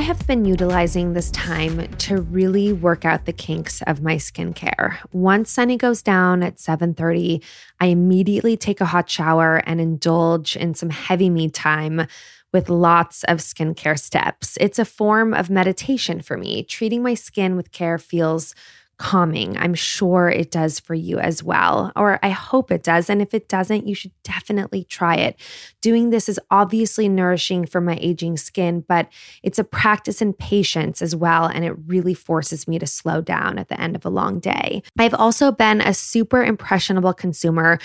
I have been utilizing this time to really work out the kinks of my skincare. Once Sunny goes down at 7:30, I immediately take a hot shower and indulge in some heavy me time with lots of skincare steps. It's a form of meditation for me. Treating my skin with care feels calming. I'm sure it does for you as well, or I hope it does. And if it doesn't, you should definitely try it. Doing this is obviously nourishing for my aging skin, but it's a practice in patience as well. And it really forces me to slow down at the end of a long day. I've also been a super impressionable consumer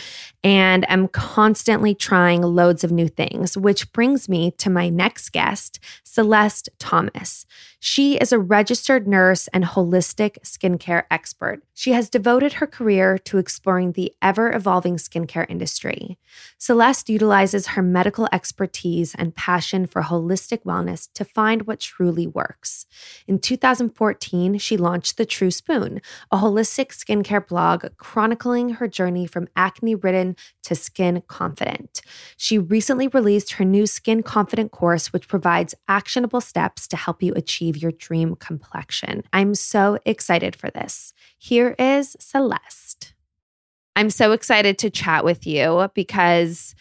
and am constantly trying loads of new things, which brings me to my next guest, Celeste Thomas. She is a registered nurse and holistic skincare expert. She has devoted her career to exploring the ever evolving skincare industry. Celeste utilizes her medical expertise and passion for holistic wellness to find what truly works. In 2014, she launched The True Spoon, a holistic skincare blog chronicling her journey from acne ridden to skin confident. She recently released her new Skin Confident course, which provides actionable steps to help you achieve achieve your dream complexion. I'm so excited for this. Here is Celeste. I'm so excited to chat with you because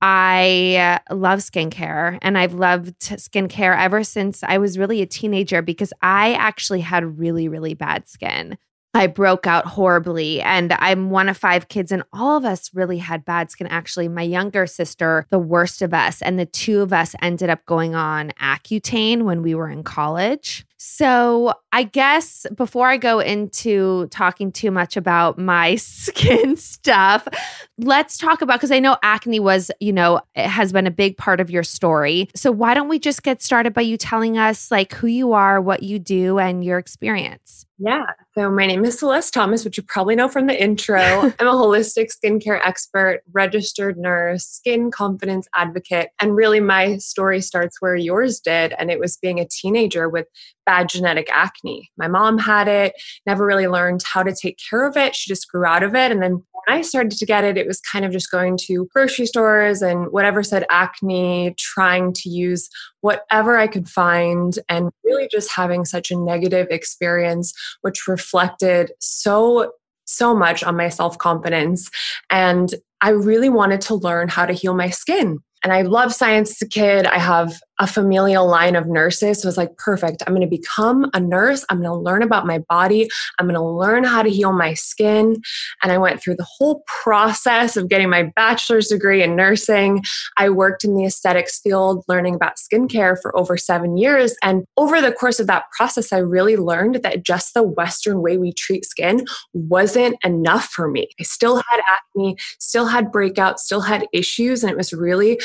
I uh, love skincare and I've loved skincare ever since I was really a teenager because I actually had really, really bad skin. I broke out horribly. And I'm one of five kids, and all of us really had bad skin. Actually, my younger sister, the worst of us, and the two of us ended up going on Accutane when we were in college. So, I guess before I go into talking too much about my skin stuff, let's talk about because I know acne was, you know, it has been a big part of your story. So, why don't we just get started by you telling us like who you are, what you do, and your experience? Yeah. So my name is Celeste Thomas, which you probably know from the intro. I'm a holistic skincare expert, registered nurse, skin confidence advocate. And really, my story starts where yours did. And it was being a teenager with bad genetic acne. My mom had it, never really learned how to take care of it. She just grew out of it. And then when I started to get it, it was kind of just going to grocery stores and whatever said acne, trying to use whatever I could find, and really just having such a negative experience, which reflected so so much on my self confidence. And I really wanted to learn how to heal my skin. And I love science as a kid. I have a familial line of nurses. So it's like, perfect. I'm going to become a nurse. I'm going to learn about my body. I'm going to learn how to heal my skin. And I went through the whole process of getting my bachelor's degree in nursing. I worked in the aesthetics field, learning about skincare for over seven years. And over the course of that process, I really learned that just the Western way we treat skin wasn't enough for me. I still had acne, still had breakouts, still had issues. And it was really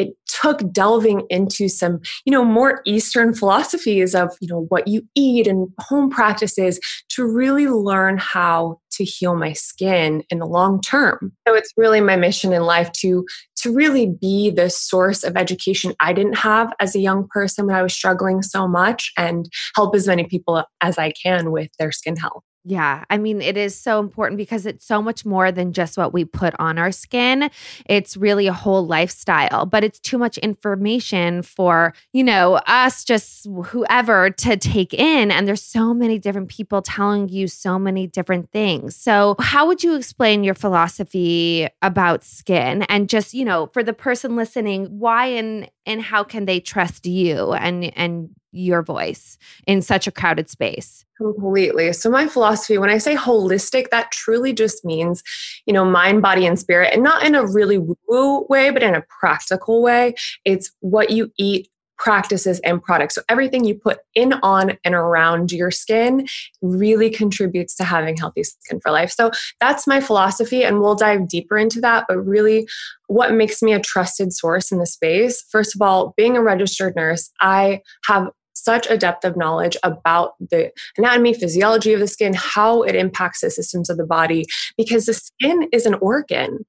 it took delving into some, you know, more Eastern philosophies of, you know, what you eat and home practices to really learn how to heal my skin in the long term. So it's really my mission in life to to really be the source of education I didn't have as a young person when I was struggling so much and help as many people as I can with their skin health. Yeah. I mean, it is so important because it's so much more than just what we put on our skin. It's really a whole lifestyle, but it's too much information for, you know, us, just whoever to take in. And there's so many different people telling you so many different things. So, how would you explain your philosophy about skin? And just, you know, for the person listening, why and and how can they trust you and and your voice in such a crowded space? Completely. So, my philosophy, when I say holistic, that truly just means, you know, mind, body, and spirit, and not in a really woo way, but in a practical way. It's what you eat, practices and products. So everything you put in, on, and around your skin really contributes to having healthy skin for life. So that's my philosophy, and we'll dive deeper into that. But really, what makes me a trusted source in the space? First of all, being a registered nurse, I have such a depth of knowledge about the anatomy, physiology of the skin, how it impacts the systems of the body, because the skin is an organ.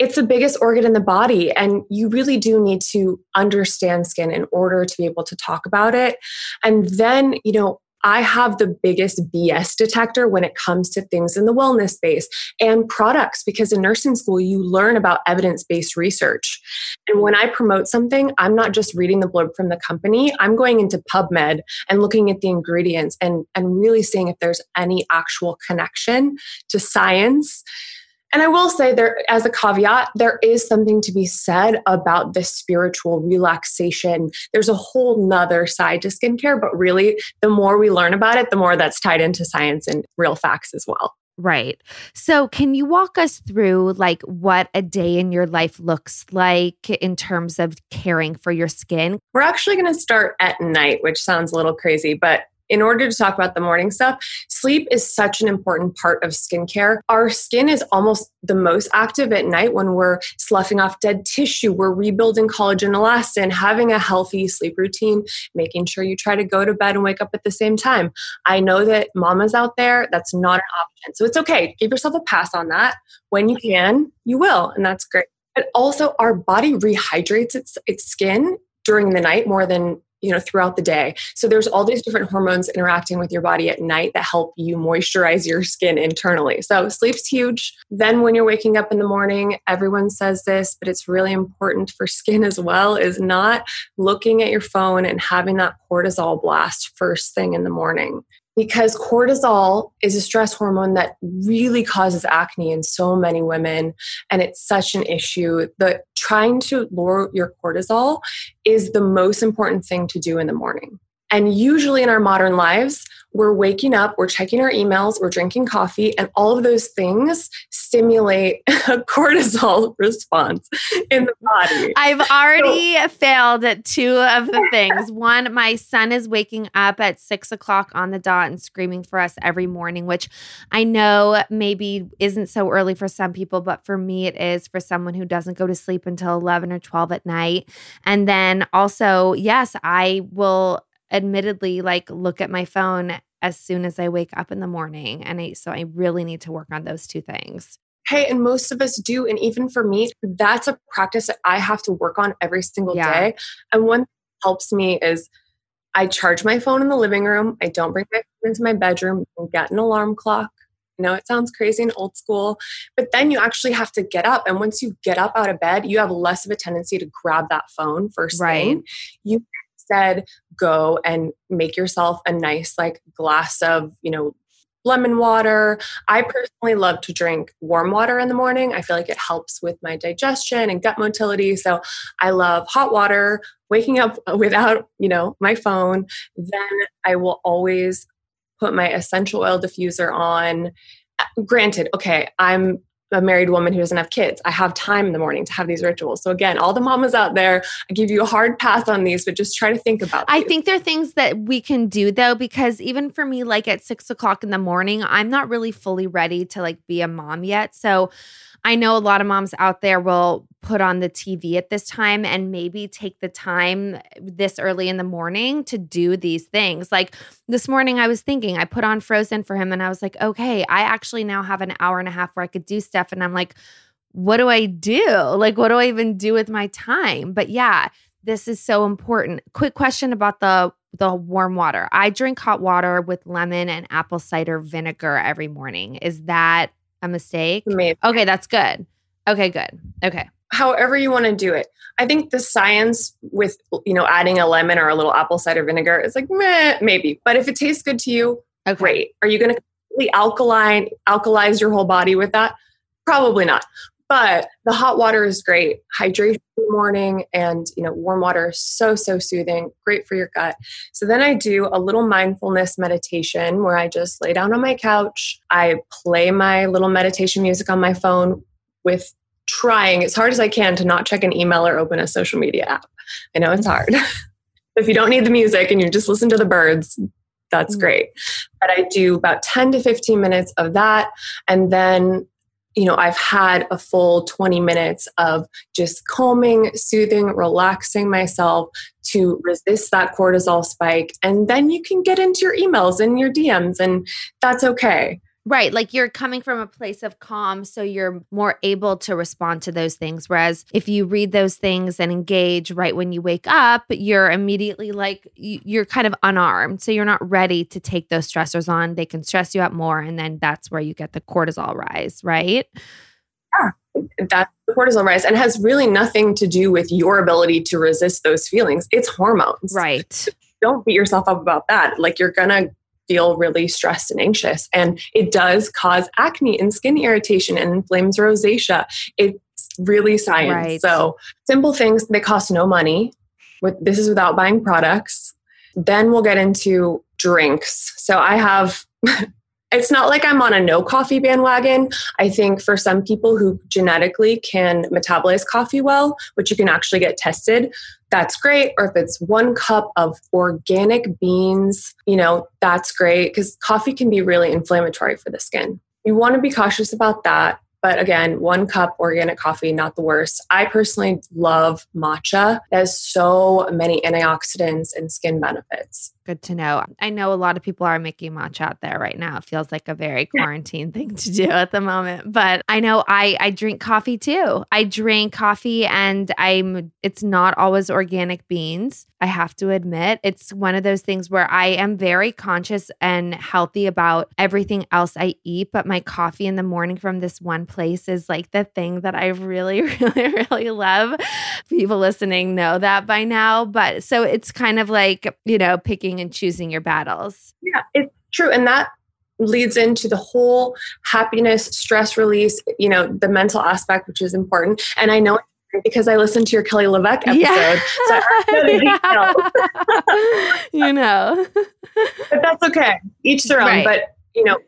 It's the biggest organ in the body, and you really do need to understand skin in order to be able to talk about it. And then, you know, I have the biggest BS detector when it comes to things in the wellness space and products because in nursing school, you learn about evidence based research. And when I promote something, I'm not just reading the blurb from the company, I'm going into PubMed and looking at the ingredients and, and really seeing if there's any actual connection to science and I will say there as a caveat, there is something to be said about the spiritual relaxation. There's a whole nother side to skincare, but really the more we learn about it, the more that's tied into science and real facts as well. Right. So, can you walk us through like what a day in your life looks like in terms of caring for your skin? We're actually going to start at night, which sounds a little crazy, but in order to talk about the morning stuff, sleep is such an important part of skincare. Our skin is almost the most active at night when we're sloughing off dead tissue, we're rebuilding collagen elastin, having a healthy sleep routine, making sure you try to go to bed and wake up at the same time. I know that mamas out there, that's not an option. So it's okay. Give yourself a pass on that. When you can, you will, and that's great. But also, our body rehydrates its, its skin during the night more than you know throughout the day. So there's all these different hormones interacting with your body at night that help you moisturize your skin internally. So sleep's huge. Then when you're waking up in the morning everyone says this but it's really important for skin as well is not looking at your phone and having that cortisol blast first thing in the morning because cortisol is a stress hormone that really causes acne in so many women and it's such an issue. That trying to lower your cortisol is the most important thing to do in the morning. And usually in our modern lives we're waking up, we're checking our emails, we're drinking coffee, and all of those things stimulate a cortisol response in the body. I've already so, failed at two of the things. One, my son is waking up at six o'clock on the dot and screaming for us every morning, which I know maybe isn't so early for some people, but for me, it is for someone who doesn't go to sleep until 11 or 12 at night. And then also, yes, I will admittedly like look at my phone as soon as I wake up in the morning. And I, so I really need to work on those two things. Hey, and most of us do. And even for me, that's a practice that I have to work on every single yeah. day. And one helps me is I charge my phone in the living room. I don't bring my phone into my bedroom and get an alarm clock. You know, it sounds crazy and old school, but then you actually have to get up. And once you get up out of bed, you have less of a tendency to grab that phone first right. thing. You instead go and make yourself a nice like glass of, you know, lemon water. I personally love to drink warm water in the morning. I feel like it helps with my digestion and gut motility. So I love hot water, waking up without, you know, my phone. Then I will always put my essential oil diffuser on. Granted, okay, I'm a married woman who doesn't have kids. I have time in the morning to have these rituals. So again, all the mamas out there, I give you a hard pass on these, but just try to think about. I think there are things that we can do though, because even for me, like at six o'clock in the morning, I'm not really fully ready to like be a mom yet. So I know a lot of moms out there will put on the TV at this time and maybe take the time this early in the morning to do these things. Like this morning, I was thinking, I put on Frozen for him and I was like, okay, I actually now have an hour and a half where I could do stuff. And I'm like, what do I do? Like, what do I even do with my time? But yeah, this is so important. Quick question about the the warm water. I drink hot water with lemon and apple cider vinegar every morning. Is that a mistake? Amazing. Okay, that's good. Okay, good. Okay. However you want to do it. I think the science with you know adding a lemon or a little apple cider vinegar is like meh, maybe. But if it tastes good to you, Okay. great. Are you going to completely alkaline alkalize your whole body with that? Probably not. But the hot water is great. Hydration in the morning and you know warm water is so so soothing, great for your gut. So then I do a little mindfulness meditation where I just lay down on my couch. I play my little meditation music on my phone with trying as hard as I can to not check an email or open a social media app. I know it's hard. if you don't need the music and you just listen to the birds, that's Mm. great. But I do about 10 to 15 minutes of that. And then, you know, I've had a full 20 minutes of just calming, soothing, relaxing myself to resist that cortisol spike. And then you can get into your emails and your DMs, and that's okay. Right. Like you're coming from a place of calm, so you're more able to respond to those things. Whereas if you read those things and engage right when you wake up, you're immediately like, you're kind of unarmed. So you're not ready to take those stressors on. They can stress you out more. And then that's where you get the cortisol rise, right? That's the cortisol rise and has really nothing to do with your ability to resist those feelings. It's hormones. Right. don't beat yourself up about that. Like you're gonna feel really stressed and anxious. And it does cause acne and skin irritation and inflames rosacea. It's really science. Right. So simple things that cost no money. With this is without buying products. Then we'll get into drinks. So I have it's not like I'm on a no coffee bandwagon. I think for some people who genetically can metabolize coffee well, which you can actually get tested, that's great. Or if it's one cup of organic beans, you know, that's great because coffee can be really inflammatory for the skin. You want to be cautious about that. But again, one cup organic coffee, not the worst. I personally love matcha. It has so many antioxidants and skin benefits. Good to know. I know a lot of people are making matcha out there right now. It feels like a very quarantine thing to do at the moment. But I know I I drink coffee too. I drink coffee and I'm it's not always organic beans. I have to admit, it's one of those things where I am very conscious and healthy about everything else I eat, but my coffee in the morning from this one place is like the thing that I really really really love. People listening know that by now, but so it's kind of like, you know, picking and choosing your battles. Yeah, it's true. And that leads into the whole happiness, stress release, you know, the mental aspect, which is important. And I know because I listened to your Kelly LeVeque episode. So I know you know. but that's okay. Each their own. Right. But, you know,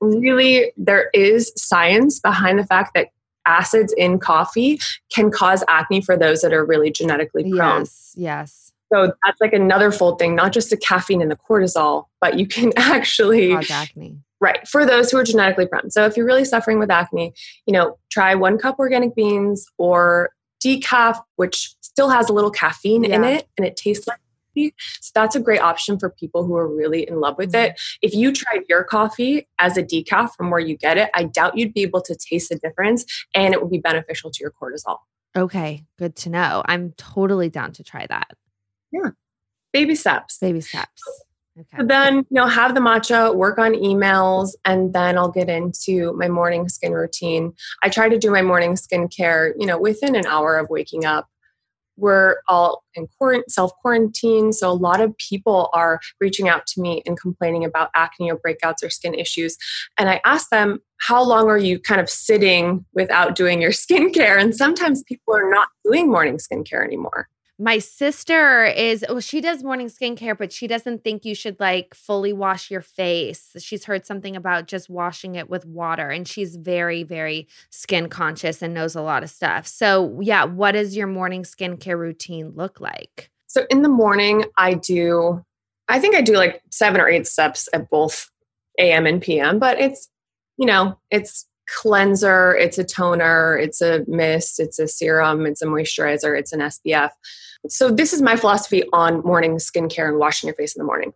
really, there is science behind the fact that acids in coffee can cause acne for those that are really genetically prone. yes, yes. So that's like another fold thing, not just the caffeine and the cortisol, but you can actually oh, Cause acne. Right. For those who are genetically prone. So if you're really suffering with acne, you know, try one cup organic beans or decaf, which still has a little caffeine in it and it tastes like coffee. So that's a great option for people who are really in love with it. Mm-hmm. If you tried your coffee as a decaf from where you get it, I doubt you'd be able to taste the difference and it would be beneficial to your cortisol. Okay, good to know. I'm totally down to try that. Baby steps. Baby steps. Okay. So then, you know, have the matcha, work on emails, and then I'll get into my morning skin routine. I try to do my morning skincare, you know, within an hour of waking up. We're all in self quarantine, so a lot of people are reaching out to me and complaining about acne or breakouts or skin issues. And I ask them, how long are you kind of sitting without doing your skincare? And sometimes people are not doing morning skincare anymore. My sister is, well, she does morning skincare, but she doesn't think you should like fully wash your face. She's heard something about just washing it with water, and she's very, very skin conscious and knows a lot of stuff. So, yeah, what does your morning skincare routine look like? So in the morning, I do, I think I do like seven or eight steps at both AM and PM, but it's, you know, it's cleanser, it's a toner, it's a mist, it's a serum, it's a moisturizer, it's an SPF. So, this is my philosophy on morning skincare and washing your face in the morning.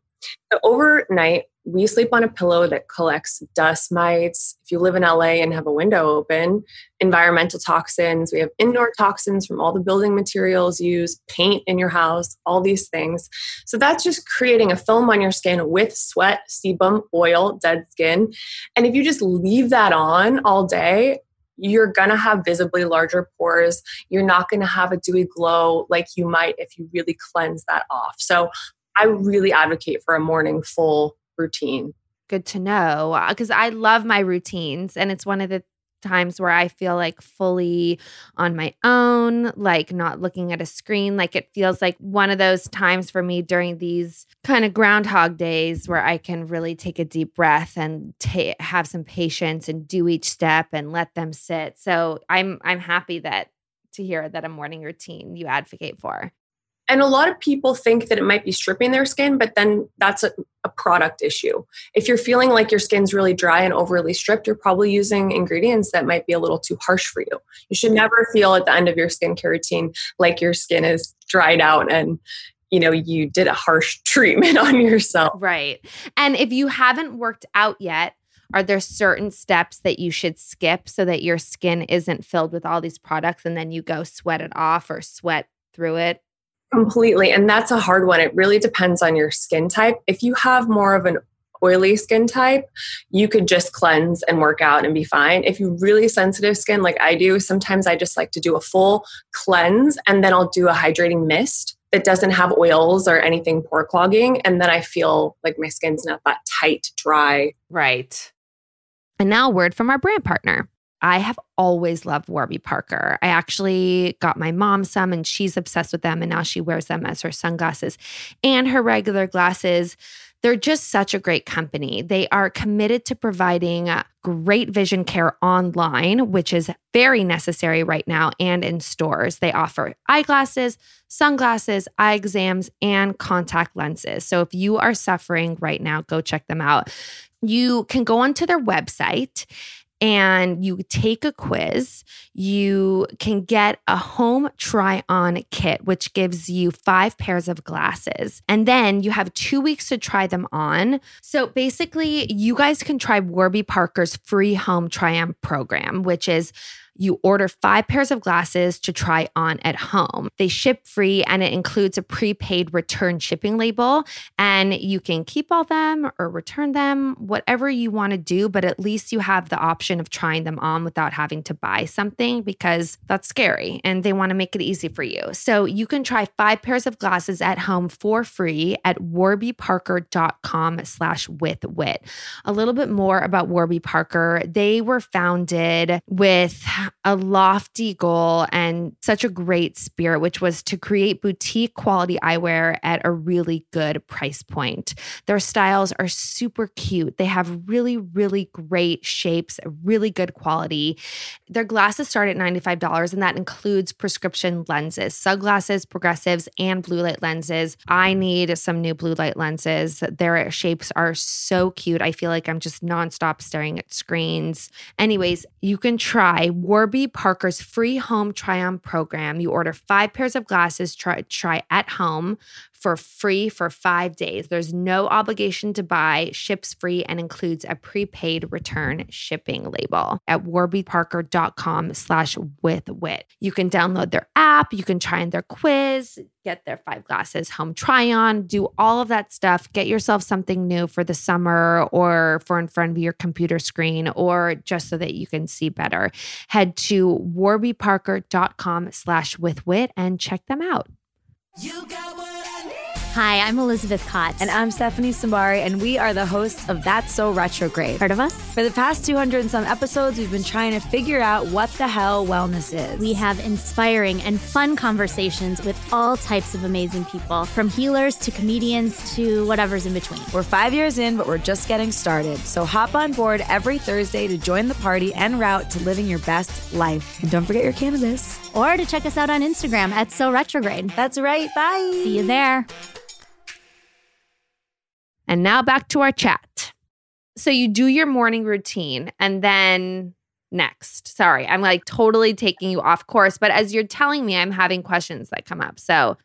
So overnight, we sleep on a pillow that collects dust mites. If you live in LA and have a window open, environmental toxins. We have indoor toxins from all the building materials used, paint in your house, all these things. So that's just creating a film on your skin with sweat, sebum, oil, dead skin. And if you just leave that on all day, you're going to have visibly larger pores. You're not going to have a dewy glow like you might if you really cleanse that off. So I really advocate for a morning full routine. Good to know uh, because I love my routines and it's one of the times where I feel like fully on my own, like not looking at a screen. Like it feels like one of those times for me during these kind of groundhog days where I can really take a deep breath and ta- have some patience and do each step and let them sit. So I'm I'm happy that to hear that a morning routine you advocate for. And a lot of people think that it might be stripping their skin, but then that's a, a, product issue. If you're feeling like your skin's really dry and overly stripped, you're probably using ingredients that might be a little too harsh for you. You should never feel at the end of your skincare routine like your skin is dried out and you know you did a harsh treatment on yourself. Right. And if you haven't worked out yet, are there certain steps that you should skip so that your skin isn't filled with all these products and then you go sweat it off or sweat through it Completely. And that's a hard one. It really depends on your skin type. If you have more of an oily skin type, you could just cleanse and work out and be fine. If you really sensitive skin like I do, sometimes I just like to do a full cleanse and then I'll do a hydrating mist that doesn't have oils or anything pore clogging and then I feel like my skin's not that tight, dry. Right. And now word from our brand partner. I have always loved Warby Parker. I actually got my mom some and she's obsessed with them and now she wears them as her sunglasses and her regular glasses. They're just such a great company. They are committed to providing uh, great vision care online, which is very necessary right now and in stores. They offer eyeglasses, sunglasses, eye exams, and contact lenses. So if you are suffering right now, go check them out. You can go onto their website and you take a quiz, you can get a home try on kit, which gives you five pairs of glasses. And then you have two weeks to try them on. So basically, you guys can try Warby Parker's free home try on program, which is you order five pairs of glasses to try on at home. They ship free and it includes a prepaid return shipping label. And you can keep all them or return them, whatever you want to do. But at least you have the option of trying them on without having to buy something because that's scary and they want to make it easy for you. So you can try five pairs of glasses at home for free at warbyparker.com slash with whit. A little bit more about Warby Parker. They were founded with a lofty goal and such a great spirit, which was to create boutique quality eyewear at a really good price point. Their styles are super cute. They have really, really great shapes, really good quality. Their glasses start at $95, and that includes prescription lenses, sunglasses, progressives, and blue light lenses. I need some new blue light lenses. Their shapes are so cute. I feel like I'm just nonstop staring at screens. Anyways, you can try Warby Parker's free home try on program. You order five pairs of glasses, try, try at home for free for five days. There's no obligation to buy, ships free, and includes a prepaid return shipping label at warbyparker.com slash with whit. You can download their app, you can try in their quiz, get their five glasses home try on, do all of that stuff. Get yourself something new for the summer or for in front of your computer screen or just so that you can see better. Head to warbyparker.com slash with whit and check them out. You got Hi, I'm Elizabeth Kott. And I'm Stephanie Simbari, and we are the hosts of That's So Retrograde. Heard of us? For the past 200 and some episodes, we've been trying to figure out what the hell wellness is. We have inspiring and fun conversations with all types of amazing people, from healers to comedians to whatever's in between. We're five years in, but we're just getting started. So hop on board every Thursday to join the party en route to living your best life. And don't forget your cannabis. Or to check us out on Instagram at So Retrograde. That's right. Bye. See you there. And now back to our chat. So you do your morning routine and then next? Sorry, I'm like totally taking you off course, but as you're telling me, I'm having questions that come up. So,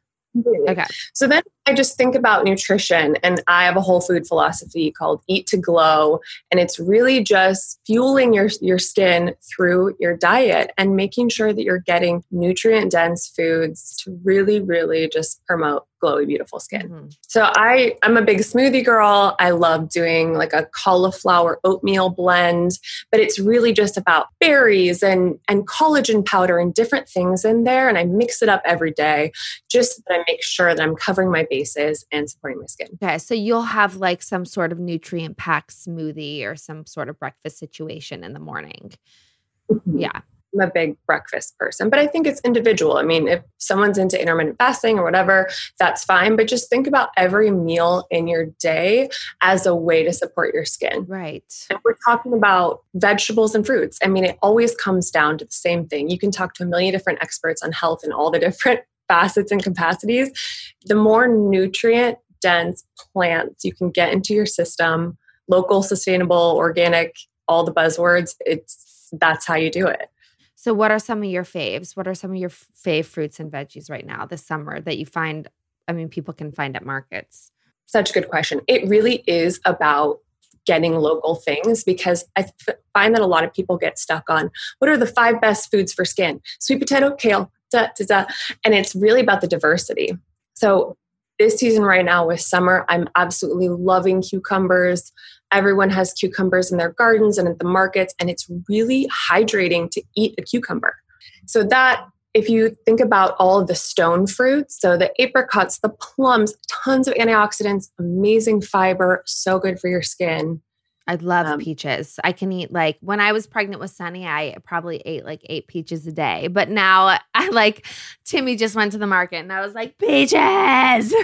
okay. So then I just think about nutrition, and I have a whole food philosophy called Eat to Glow, and it's really just fueling your your skin through your diet and making sure that you're getting nutrient dense foods to really, really just promote glowy beautiful skin mm-hmm. so i i'm a big smoothie girl i love doing like a cauliflower oatmeal blend but it's really just about berries and and collagen powder and different things in there and i mix it up every day just so that i make sure that i'm covering my bases and supporting my skin. Okay, so you'll have like some sort of nutrient packed smoothie or some sort of breakfast situation in the morning. Mm-hmm. Yeah. I'm a big breakfast person, but I think it's individual. I mean, if someone's into intermittent fasting or whatever, that's fine. But just think about every meal in your day as a way to support your skin. Right. And we're talking about vegetables and fruits. I mean, it always comes down to the same thing. You can talk to a million different experts on health and all the different facets and capacities, the more nutrient dense plants you can get into your system, local, sustainable, organic, all the buzzwords, it's that's how you do it. So what are some of your faves? What are some of your fave fruits and veggies right now this summer that you find I mean people can find at markets? Such a good question. It really is about getting local things because I find that a lot of people get stuck on what are the five best foods for skin? Sweet potato, kale, da, da, da. And it's really about the diversity. So this season right now with summer, I'm absolutely loving cucumbers. Everyone has cucumbers in their gardens and at the markets, and it's really hydrating to eat a cucumber. So that if you think about all of the stone fruits, so the apricots, the plums, tons of antioxidants, amazing fiber, so good for your skin. I love um, peaches. I can eat like when I was pregnant with Sunny, I probably ate like eight peaches a day. But now I like Timmy just went to the market and I was like, peaches.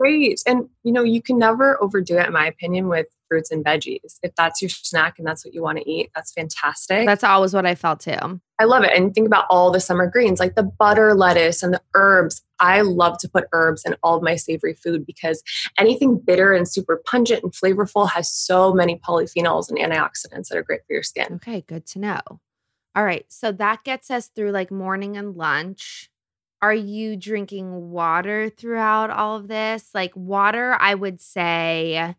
Great. And you know, you can never overdo it, in my opinion, with fruits and veggies. If that's your snack and that's what you want to eat, that's fantastic. That's always what I felt too. I love it. And think about all the summer greens like the butter lettuce and the herbs. I love to put herbs in all of my savory food because anything bitter and super pungent and flavorful has so many polyphenols and antioxidants that are great for your skin. Okay, good to know. All right, so that gets us through like morning and lunch. Are you drinking water throughout all of this? Like, water, I would say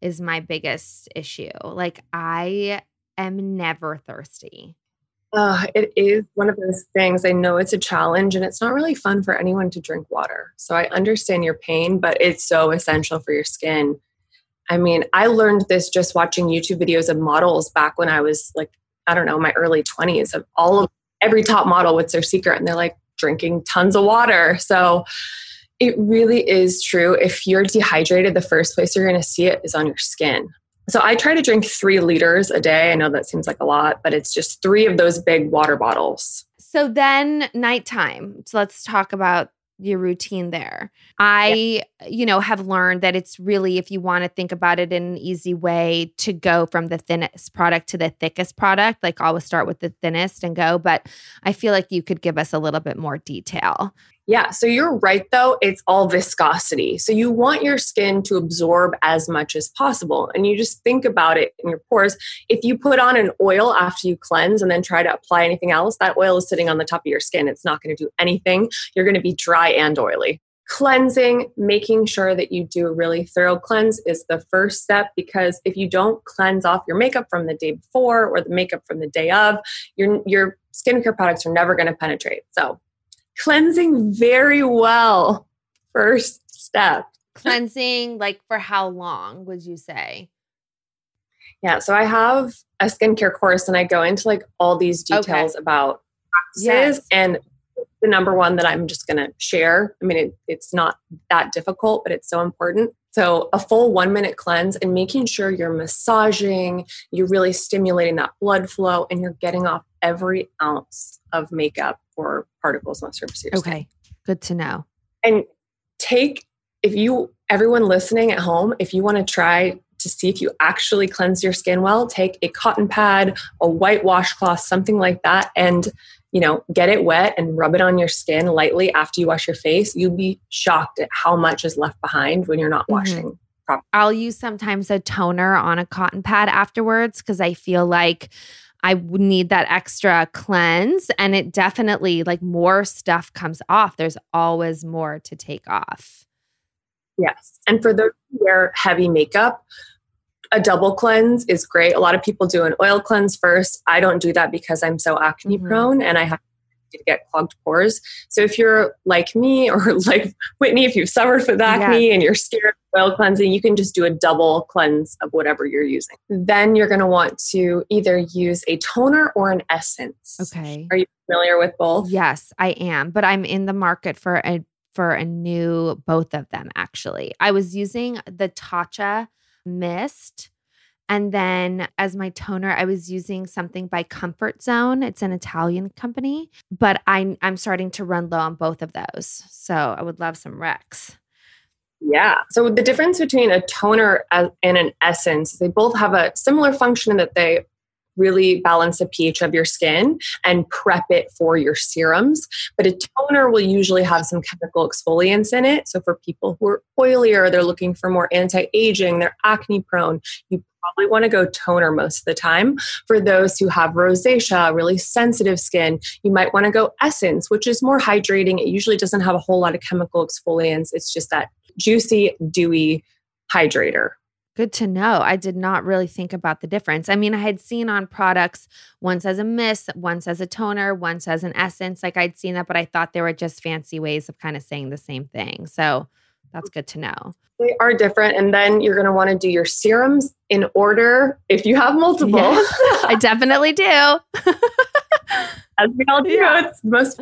is my biggest issue. Like I am never thirsty. Uh, it is one of those things. I know it's a challenge and it's not really fun for anyone to drink water. So I understand your pain, but it's so essential for your skin. I mean, I learned this just watching YouTube videos of models back when I was like, I don't know, my early 20s of all of every top model, what's their secret? And they're like drinking tons of water. So it really is true. If you're dehydrated, the first place you're going to see it is on your skin. So I try to drink three liters a day. I know that seems like a lot, but it's just three of those big water bottles. So then nighttime. So let's talk about your routine there. I, yeah. you know, have learned that it's really, if you want to think about it in an easy way, to go from the thinnest product to the thickest product. Like always start with the thinnest and go. But I feel like you could give us a little bit more detail. Yeah, so you're right though, it's all viscosity. So you want your skin to absorb as much as possible. And you just think about it in your pores. If you put on an oil after you cleanse and then try to apply anything else, that oil is sitting on the top of your skin. It's not going to do anything. You're going to be dry and oily. Cleansing, making sure that you do a really thorough cleanse is the first step because if you don't cleanse off your makeup from the day before or the makeup from the day of, your your skincare products are never going to penetrate. So cleansing very well. First step. Cleansing, like for how long would you say? Yeah, so I have a skincare course and I go into like all these details okay. about practices. Yes. And the number one that I'm just going to share, I mean, it, it's not that difficult, but it's so important. So, a full one minute cleanse and making sure you're massaging, you're really stimulating that blood flow, and you're getting off every ounce of makeup or particles on the surface of your skin. Okay, good to know. And take, if you, everyone listening at home, if you want to try to see if you actually cleanse your skin well, take a cotton pad, a white washcloth, something like that, and you know, get it wet and rub it on your skin lightly after you wash your face. you'd be shocked at how much is left behind when you're not mm-hmm. washing. properly. I'll use sometimes a toner on a cotton pad afterwards because I feel like I would need that extra cleanse. And it definitely, like, more stuff comes off. There's always more to take off. Yes. And for those who wear heavy makeup, a double cleanse is great. A lot of people do an oil cleanse first. I don't do that because I'm so acne Mhm. prone and I have to get clogged pores. So if you're like me or like Whitney, if you've suffered with acne and you're scared of oil cleansing, you can just do a double cleanse of whatever you're using. Then you're going to want to either use a toner or an essence. Okay. Are you familiar with both? Yes, I am, but I'm in the market for a for a new both of them actually. I was using the Tatcha mist and then as my toner I was using something by Comfort Zone. It's an Italian company, but I I'm starting to run low on both of those. So I would love some Rex. Yeah. So the difference between a toner and an essence, they both have a similar function in that they really balance the pH of your skin and prep it for your serums. But a toner will usually have some chemical exfoliants in it. So for people who are oilier, they're looking for more anti-aging, they're acne prone, you probably want to go toner most of the time. For those who have rosacea, really sensitive skin, you might want to go essence, which is more hydrating. It usually doesn't have a whole lot of chemical exfoliants. It's just that juicy, dewy hydrator. Good to know. I did not really think about the difference. I mean, I had seen on products once as a mist, once as a toner, once as an essence. Like I'd seen that, but I thought they were just fancy ways of kind of saying the same thing. So that's good to know. They are different. And then you're going to want to do your serums in order if you have multiple. Yeah. I definitely do. As we all do. Yeah. It's most,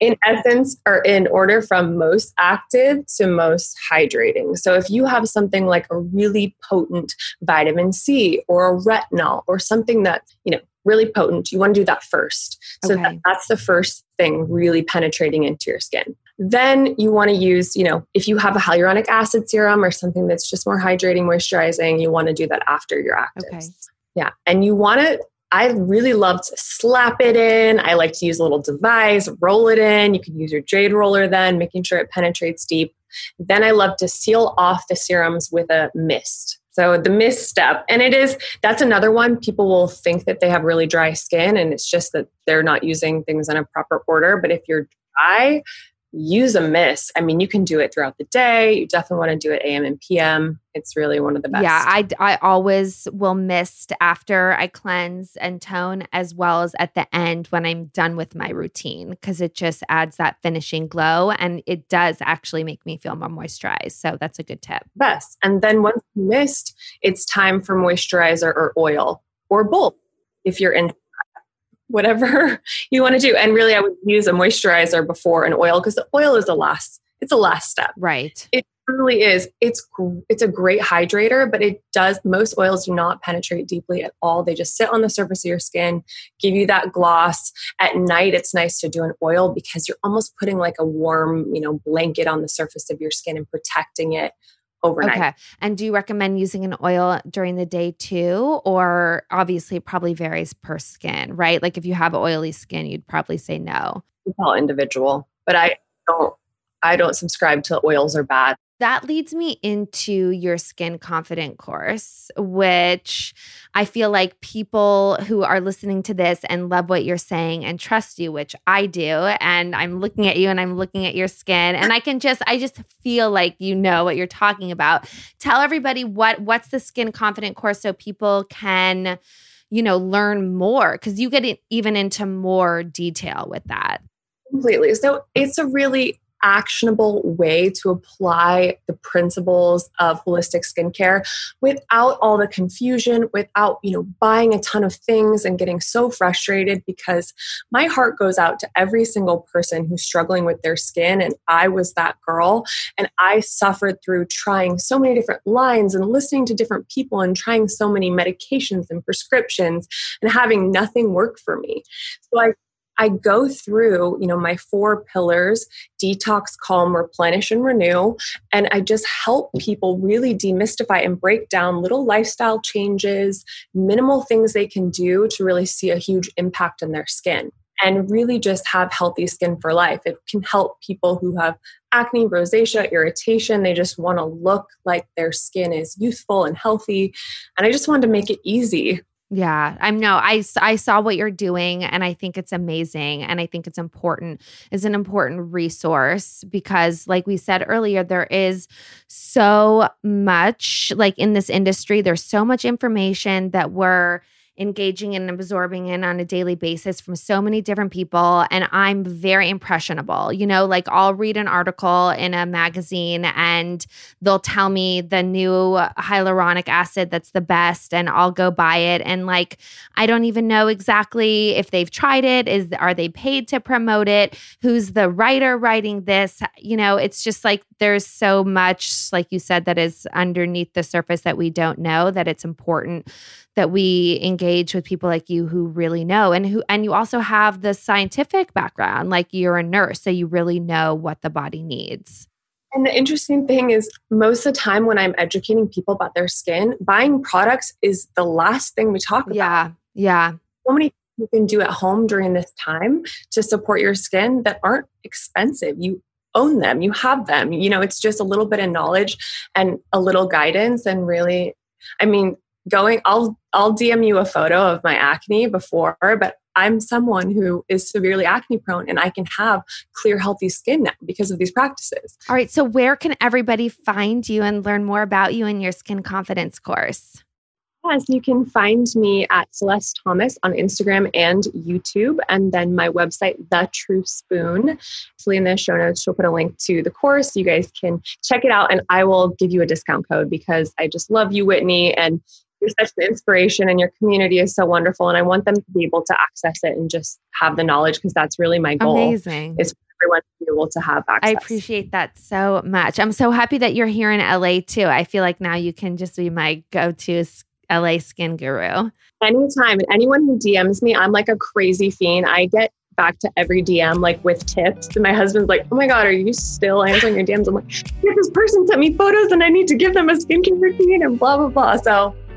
in essence, or in order from most active to most hydrating. So if you have something like a really potent vitamin C or a retinol or something that's, you know, really potent, you want to do that first. So Okay. that, that's the first thing really penetrating into your skin. Then you want to use, you know, if you have a hyaluronic acid serum or something that's just more hydrating, moisturizing, you want to do that after your actives. Okay. Yeah. And you want to, I really love to slap it in. I like to use a little device, roll it in. You can use your jade roller then, making sure it penetrates deep. Then I love to seal off the serums with a mist. So the mist step, and it is that's another one. People will think that they have really dry skin, and it's just that they're not using things in a proper order. But if you're dry, use a mist. I mean, you can do it throughout the day. You definitely want to do it AM and PM. It's really one of the best. Yeah, I, I always will mist after I cleanse and tone, as well as at the end when I'm done with my routine, because it just adds that finishing glow and it does actually make me feel more moisturized. So that's a good tip. best. And then once you mist, it's time for moisturizer or oil or both if you're in whatever you want to do. And really, I would use a moisturizer before an oil because the oil is the last. It's the last step. Right. It truly is. It's it's a great hydrator, but it does. Most oils do not penetrate deeply at all. They just sit on the surface of your skin, give you that gloss. At night, it's nice to do an oil because you're almost putting like a warm, you know, blanket on the surface of your skin and protecting it overnight. Okay. And do you recommend using an oil during the day too? Or obviously, it probably varies per skin, right? Like if you have oily skin, you'd probably say no. It's all individual, but I don't. I don't subscribe to oils are bad. That leads me into your skin confident course, which I feel like people who are listening to this and love what you're saying and trust you, which I do. And I'm looking at you and I'm looking at your skin and I can just, I just feel like you know what you're talking about. Tell everybody what, what's the skin confident course so people can, you know, learn more because you get even into more detail with that. Completely. So it's a really actionable way to apply the principles of holistic skincare without all the confusion without you know buying a ton of things and getting so frustrated because my heart goes out to every single person who's struggling with their skin and I was that girl. And I suffered through trying so many different lines and listening to different people and trying so many medications and prescriptions and having nothing work for me. So I I go through, you know, my four pillars detox, calm, replenish, and renew. And I just help people really demystify and break down little lifestyle changes, minimal things they can do to really see a huge impact on their skin and really just have healthy skin for life. It can help people who have acne, rosacea, irritation. They just want to look like their skin is youthful and healthy. And I just wanted to make it easy. Yeah, I'm no, I, I saw what you're doing and I think it's amazing. And I think it's important, is an important resource because, like we said earlier, there is so much, like in this industry, there's so much information that we're engaging and absorbing in on a daily basis from so many different people. And I'm very impressionable. You know, like I'll read an article in a magazine and they'll tell me the new hyaluronic acid that's the best, and I'll go buy it. And like, I don't even know exactly if they've tried it. Is are they paid to promote it? Who's the writer writing this? You know, it's just like there's so much, like you said, that is underneath the surface that we don't know that it's important that we engage with people like you who really know and who and you also have the scientific background like you're a nurse so you really know what the body needs. And the interesting thing is most of the time when i'm educating people about their skin buying products is the last thing we talk about. Yeah yeah. So many things you can do at home during this time to support your skin that aren't expensive. You own them you have them. You know it's just a little bit of knowledge and a little guidance and really i mean going I'll I'll DM you a photo of my acne before, but I'm someone who is severely acne prone and I can have clear healthy skin now because of these practices. All right, so where can everybody find you and learn more about you and your skin confidence course? Yes, you can find me at Celeste Thomas on Instagram and YouTube, and then my website, The True Spoon. Actually, in the show notes, she'll put a link to the course. You guys can check it out, and I will give you a discount code because I just love you, Whitney, and you're such an inspiration and your community is so wonderful and i want them to be able to access it and just have the knowledge because that's really my goal amazing is for everyone to be able to have access i appreciate that so much i'm so happy that you're here in la too i feel like now you can just be my go-to la skin guru anytime and anyone who dms me i'm like a crazy fiend i get back to every DM like with tips. And my husband's like, oh my God, are you still answering your DMs? I'm like, yeah, this person sent me photos and I need to give them a skincare routine and blah, blah, blah. So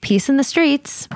Peace in the streets.